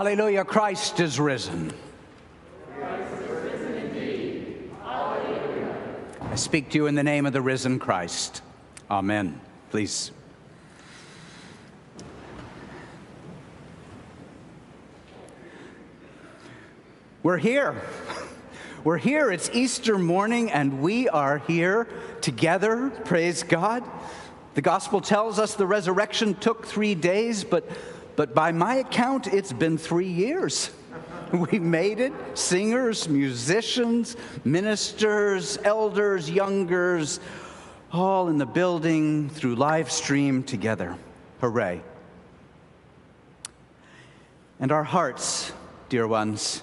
Alleluia, Christ is risen. I speak to you in the name of the risen Christ. Amen. Please. We're here. We're here. It's Easter morning, and we are here together. Praise God. The gospel tells us the resurrection took three days, but but by my account, it's been three years. We made it singers, musicians, ministers, elders, youngers, all in the building through live stream together. Hooray. And our hearts, dear ones,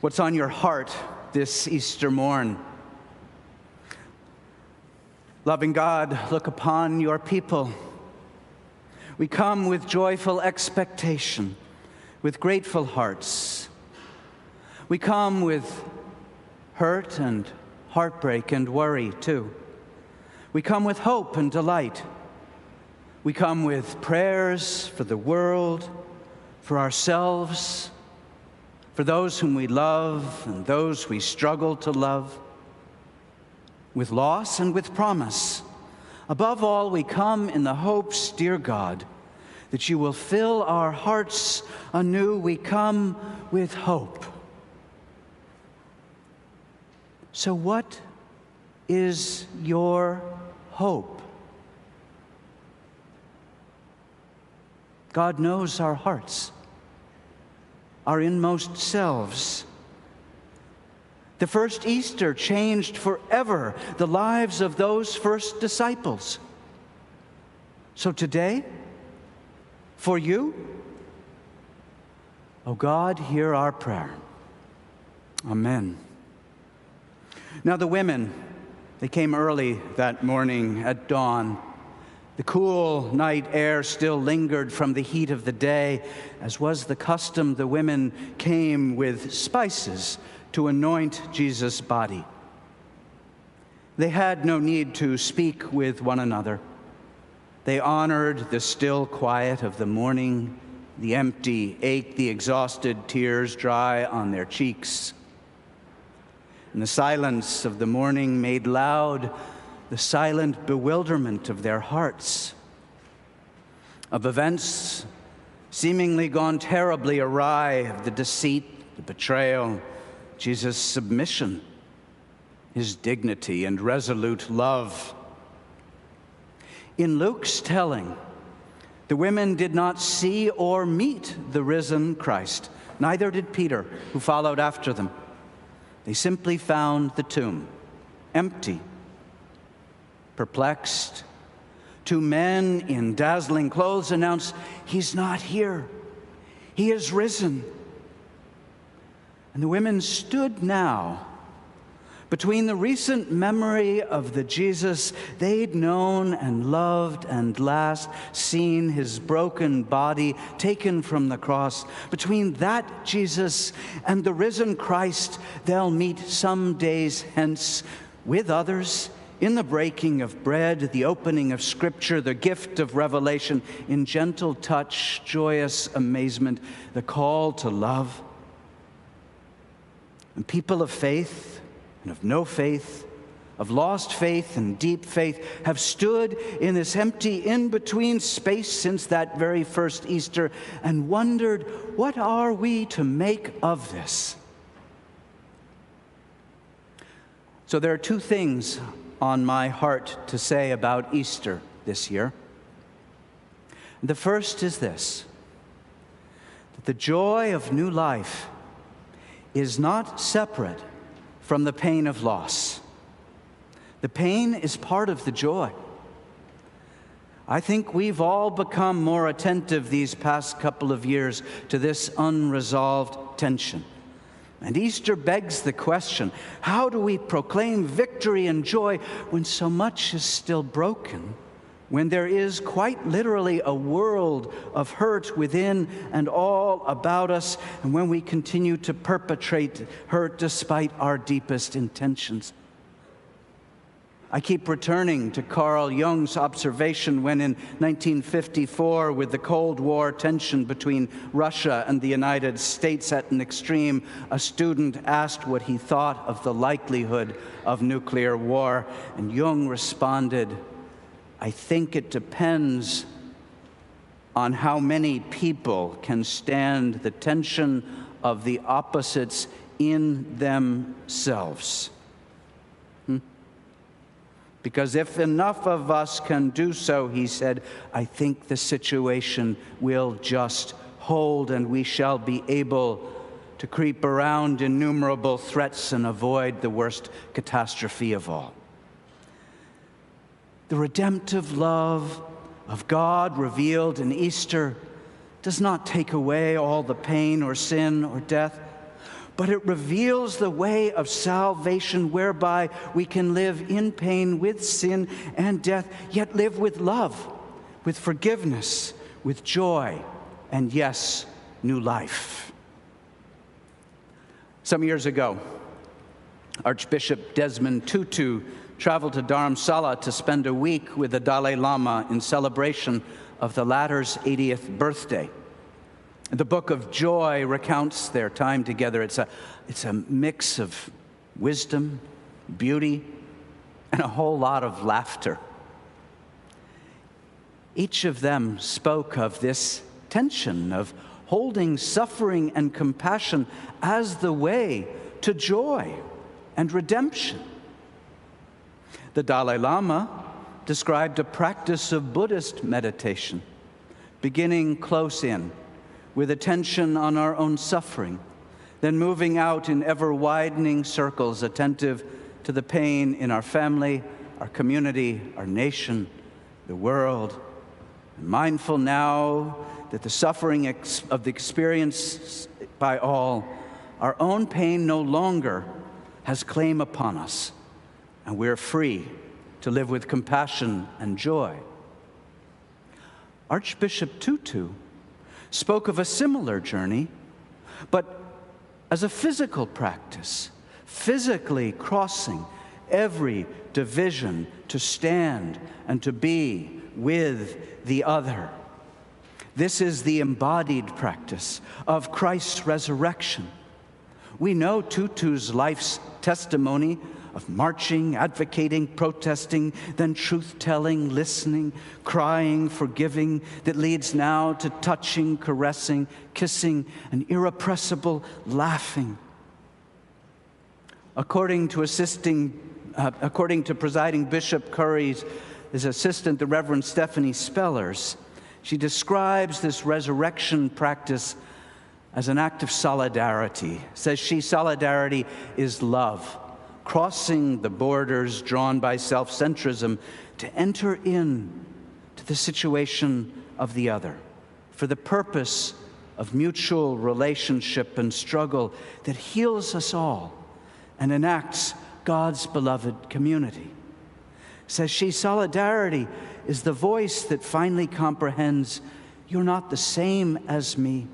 what's on your heart this Easter morn? Loving God, look upon your people we come with joyful expectation, with grateful hearts. We come with hurt and heartbreak and worry too. We come with hope and delight. We come with prayers for the world, for ourselves, for those whom we love and those we struggle to love, with loss and with promise Above all, we come in the hopes, dear God, that you will fill our hearts anew. We come with hope. So, what is your hope? God knows our hearts, our inmost selves. The first Easter changed forever the lives of those first disciples. So today, for you, oh God, hear our prayer. Amen. Now, the women, they came early that morning at dawn. The cool night air still lingered from the heat of the day. As was the custom, the women came with spices to anoint Jesus' body. They had no need to speak with one another. They honored the still quiet of the morning, the empty ache, the exhausted tears dry on their cheeks. And the silence of the morning made loud the silent bewilderment of their hearts, of events seemingly gone terribly awry, of the deceit, the betrayal, Jesus' submission, his dignity, and resolute love. In Luke's telling, the women did not see or meet the risen Christ. Neither did Peter, who followed after them. They simply found the tomb empty, perplexed. Two men in dazzling clothes announced, He's not here. He is risen. And the women stood now. Between the recent memory of the Jesus they'd known and loved and last seen his broken body taken from the cross, between that Jesus and the risen Christ they'll meet some days hence with others in the breaking of bread, the opening of Scripture, the gift of revelation, in gentle touch, joyous amazement, the call to love and people of faith and of no faith, of lost faith and deep faith, have stood in this empty in between space since that very first Easter and wondered, what are we to make of this? So there are two things on my heart to say about Easter this year. The first is this that the joy of new life is not separate from the pain of loss. The pain is part of the joy. I think we've all become more attentive these past couple of years to this unresolved tension. And Easter begs the question how do we proclaim victory and joy when so much is still broken? When there is quite literally a world of hurt within and all about us, and when we continue to perpetrate hurt despite our deepest intentions. I keep returning to Carl Jung's observation when, in 1954, with the Cold War tension between Russia and the United States at an extreme, a student asked what he thought of the likelihood of nuclear war. And Jung responded, I think it depends on how many people can stand the tension of the opposites in themselves. Hmm? Because if enough of us can do so, he said, I think the situation will just hold and we shall be able to creep around innumerable threats and avoid the worst catastrophe of all. The redemptive love of God revealed in Easter does not take away all the pain or sin or death but it reveals the way of salvation whereby we can live in pain with sin and death, yet live with love, with forgiveness, with joy, and yes, new life. Some years ago, Archbishop Desmond Tutu traveled to Dharamsala to spend a week with the Dalai Lama in celebration of the latter's 80th birthday. The book of joy recounts their time together. It's a, it's a mix of wisdom, beauty, and a whole lot of laughter. Each of them spoke of this tension of holding suffering and compassion as the way to joy and redemption. The Dalai Lama described a practice of Buddhist meditation, beginning close in with attention on our own suffering, then moving out in ever widening circles, attentive to the pain in our family, our community, our nation, the world, and mindful now that the suffering of the experience by all, our own pain no longer has claim upon us, and we're free to live with compassion and joy. Archbishop Tutu spoke of a similar journey, but as a physical practice, physically crossing every division to stand and to be with the other. This is the embodied practice of Christ's resurrection. We know Tutu's life's testimony of marching, advocating, protesting, then truth telling, listening, crying, forgiving, that leads now to touching, caressing, kissing, and irrepressible laughing. According to assisting, uh, according to presiding Bishop Curry's his assistant, the Reverend Stephanie Spellers, she describes this resurrection practice as an act of solidarity. Says she, solidarity is love crossing the borders drawn by self centrism to enter in to the situation of the other for the purpose of mutual relationship and struggle that heals us all and enacts God's beloved community. Says she, solidarity is the voice that finally comprehends you're not the same as me,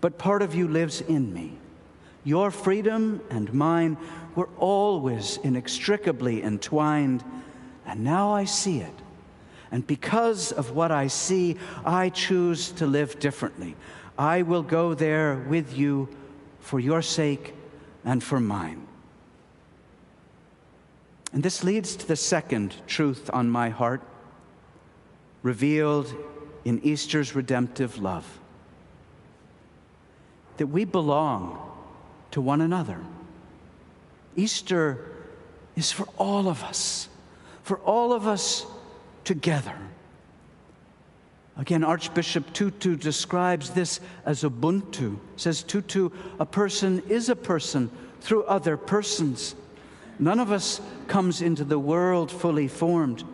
but part of you lives in me. Your freedom and mine were always inextricably entwined, and now I see it. And because of what I see, I choose to live differently. I will go there with you for your sake and for mine. And this leads to the second truth on my heart, revealed in Easter's redemptive love that we belong to one another. Easter is for all of us, for all of us together. Again, Archbishop Tutu describes this as Ubuntu. Says Tutu, a person is a person through other persons. None of us comes into the world fully formed.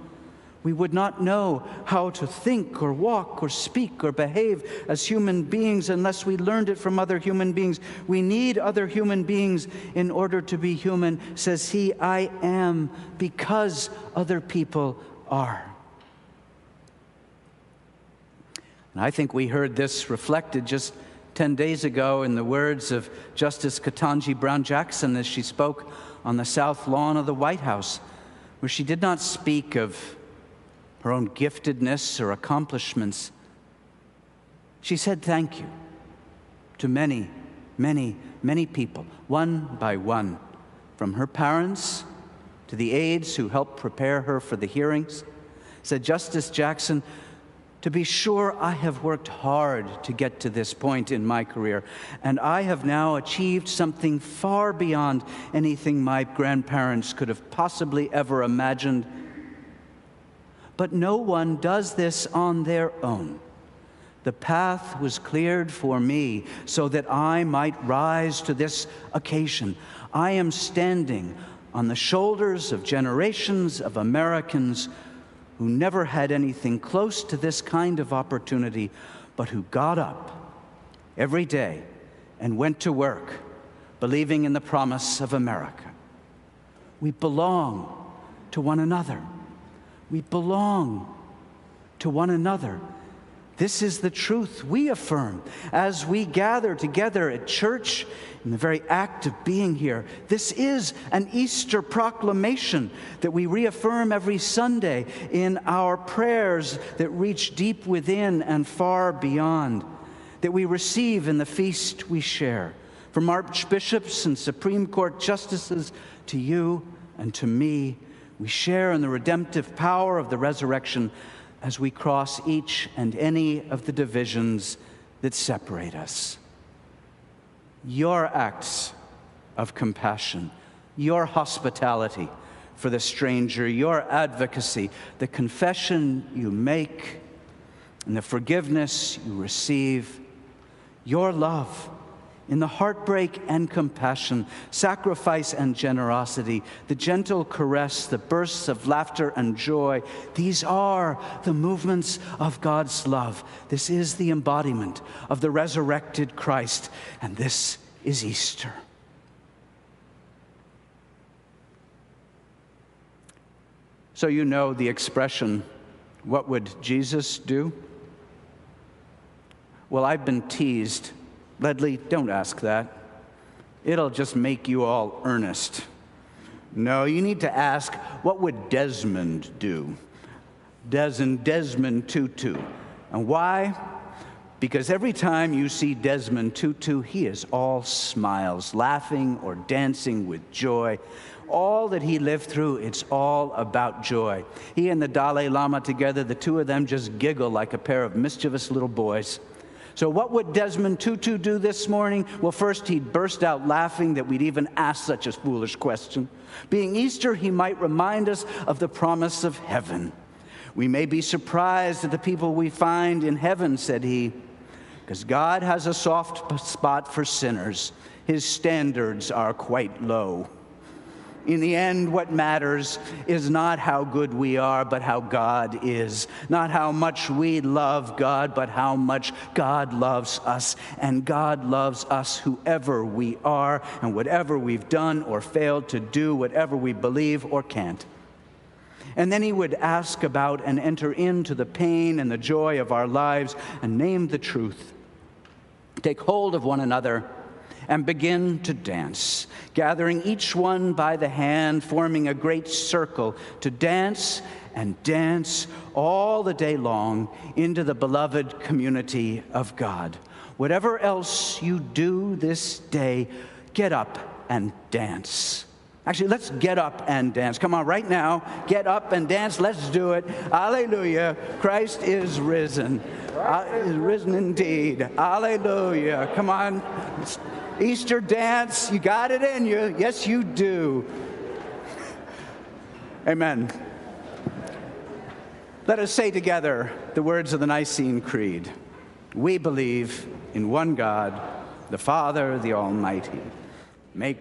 We would not know how to think or walk or speak or behave as human beings unless we learned it from other human beings. We need other human beings in order to be human, says he. I am because other people are. And I think we heard this reflected just 10 days ago in the words of Justice Ketanji Brown Jackson as she spoke on the south lawn of the White House where she did not speak of her own giftedness or accomplishments. She said thank you to many, many, many people, one by one, from her parents to the aides who helped prepare her for the hearings. Said Justice Jackson, to be sure, I have worked hard to get to this point in my career, and I have now achieved something far beyond anything my grandparents could have possibly ever imagined. But no one does this on their own. The path was cleared for me so that I might rise to this occasion. I am standing on the shoulders of generations of Americans who never had anything close to this kind of opportunity, but who got up every day and went to work believing in the promise of America. We belong to one another. We belong to one another. This is the truth we affirm as we gather together at church in the very act of being here. This is an Easter proclamation that we reaffirm every Sunday in our prayers that reach deep within and far beyond, that we receive in the feast we share. From archbishops and Supreme Court justices to you and to me, we share in the redemptive power of the resurrection as we cross each and any of the divisions that separate us. Your acts of compassion, your hospitality for the stranger, your advocacy, the confession you make, and the forgiveness you receive, your love in the heartbreak and compassion, sacrifice and generosity, the gentle caress, the bursts of laughter and joy. These are the movements of God's love. This is the embodiment of the resurrected Christ, and this is Easter. So, you know the expression, what would Jesus do? Well, I've been teased Ledley, don't ask that. It'll just make you all earnest. No, you need to ask, what would Desmond do? Desmond, Desmond Tutu. And why? Because every time you see Desmond Tutu, he is all smiles, laughing or dancing with joy. All that he lived through, it's all about joy. He and the Dalai Lama together, the two of them just giggle like a pair of mischievous little boys. So, what would Desmond Tutu do this morning? Well, first, he'd burst out laughing that we'd even ask such a foolish question. Being Easter, he might remind us of the promise of heaven. We may be surprised at the people we find in heaven, said he, because God has a soft spot for sinners. His standards are quite low. In the end, what matters is not how good we are, but how God is. Not how much we love God, but how much God loves us. And God loves us whoever we are and whatever we've done or failed to do, whatever we believe or can't. And then he would ask about and enter into the pain and the joy of our lives and name the truth. Take hold of one another and begin to dance, gathering each one by the hand, forming a great circle to dance and dance all the day long into the beloved community of God. Whatever else you do this day, get up and dance. Actually, let's get up and dance. Come on, right now, get up and dance. Let's do it. Alleluia. Christ is risen. Uh, is risen indeed. Alleluia. Come on. Easter dance, you got it in you. Yes, you do. Amen. Let us say together the words of the Nicene Creed. We believe in one God, the Father, the Almighty. Make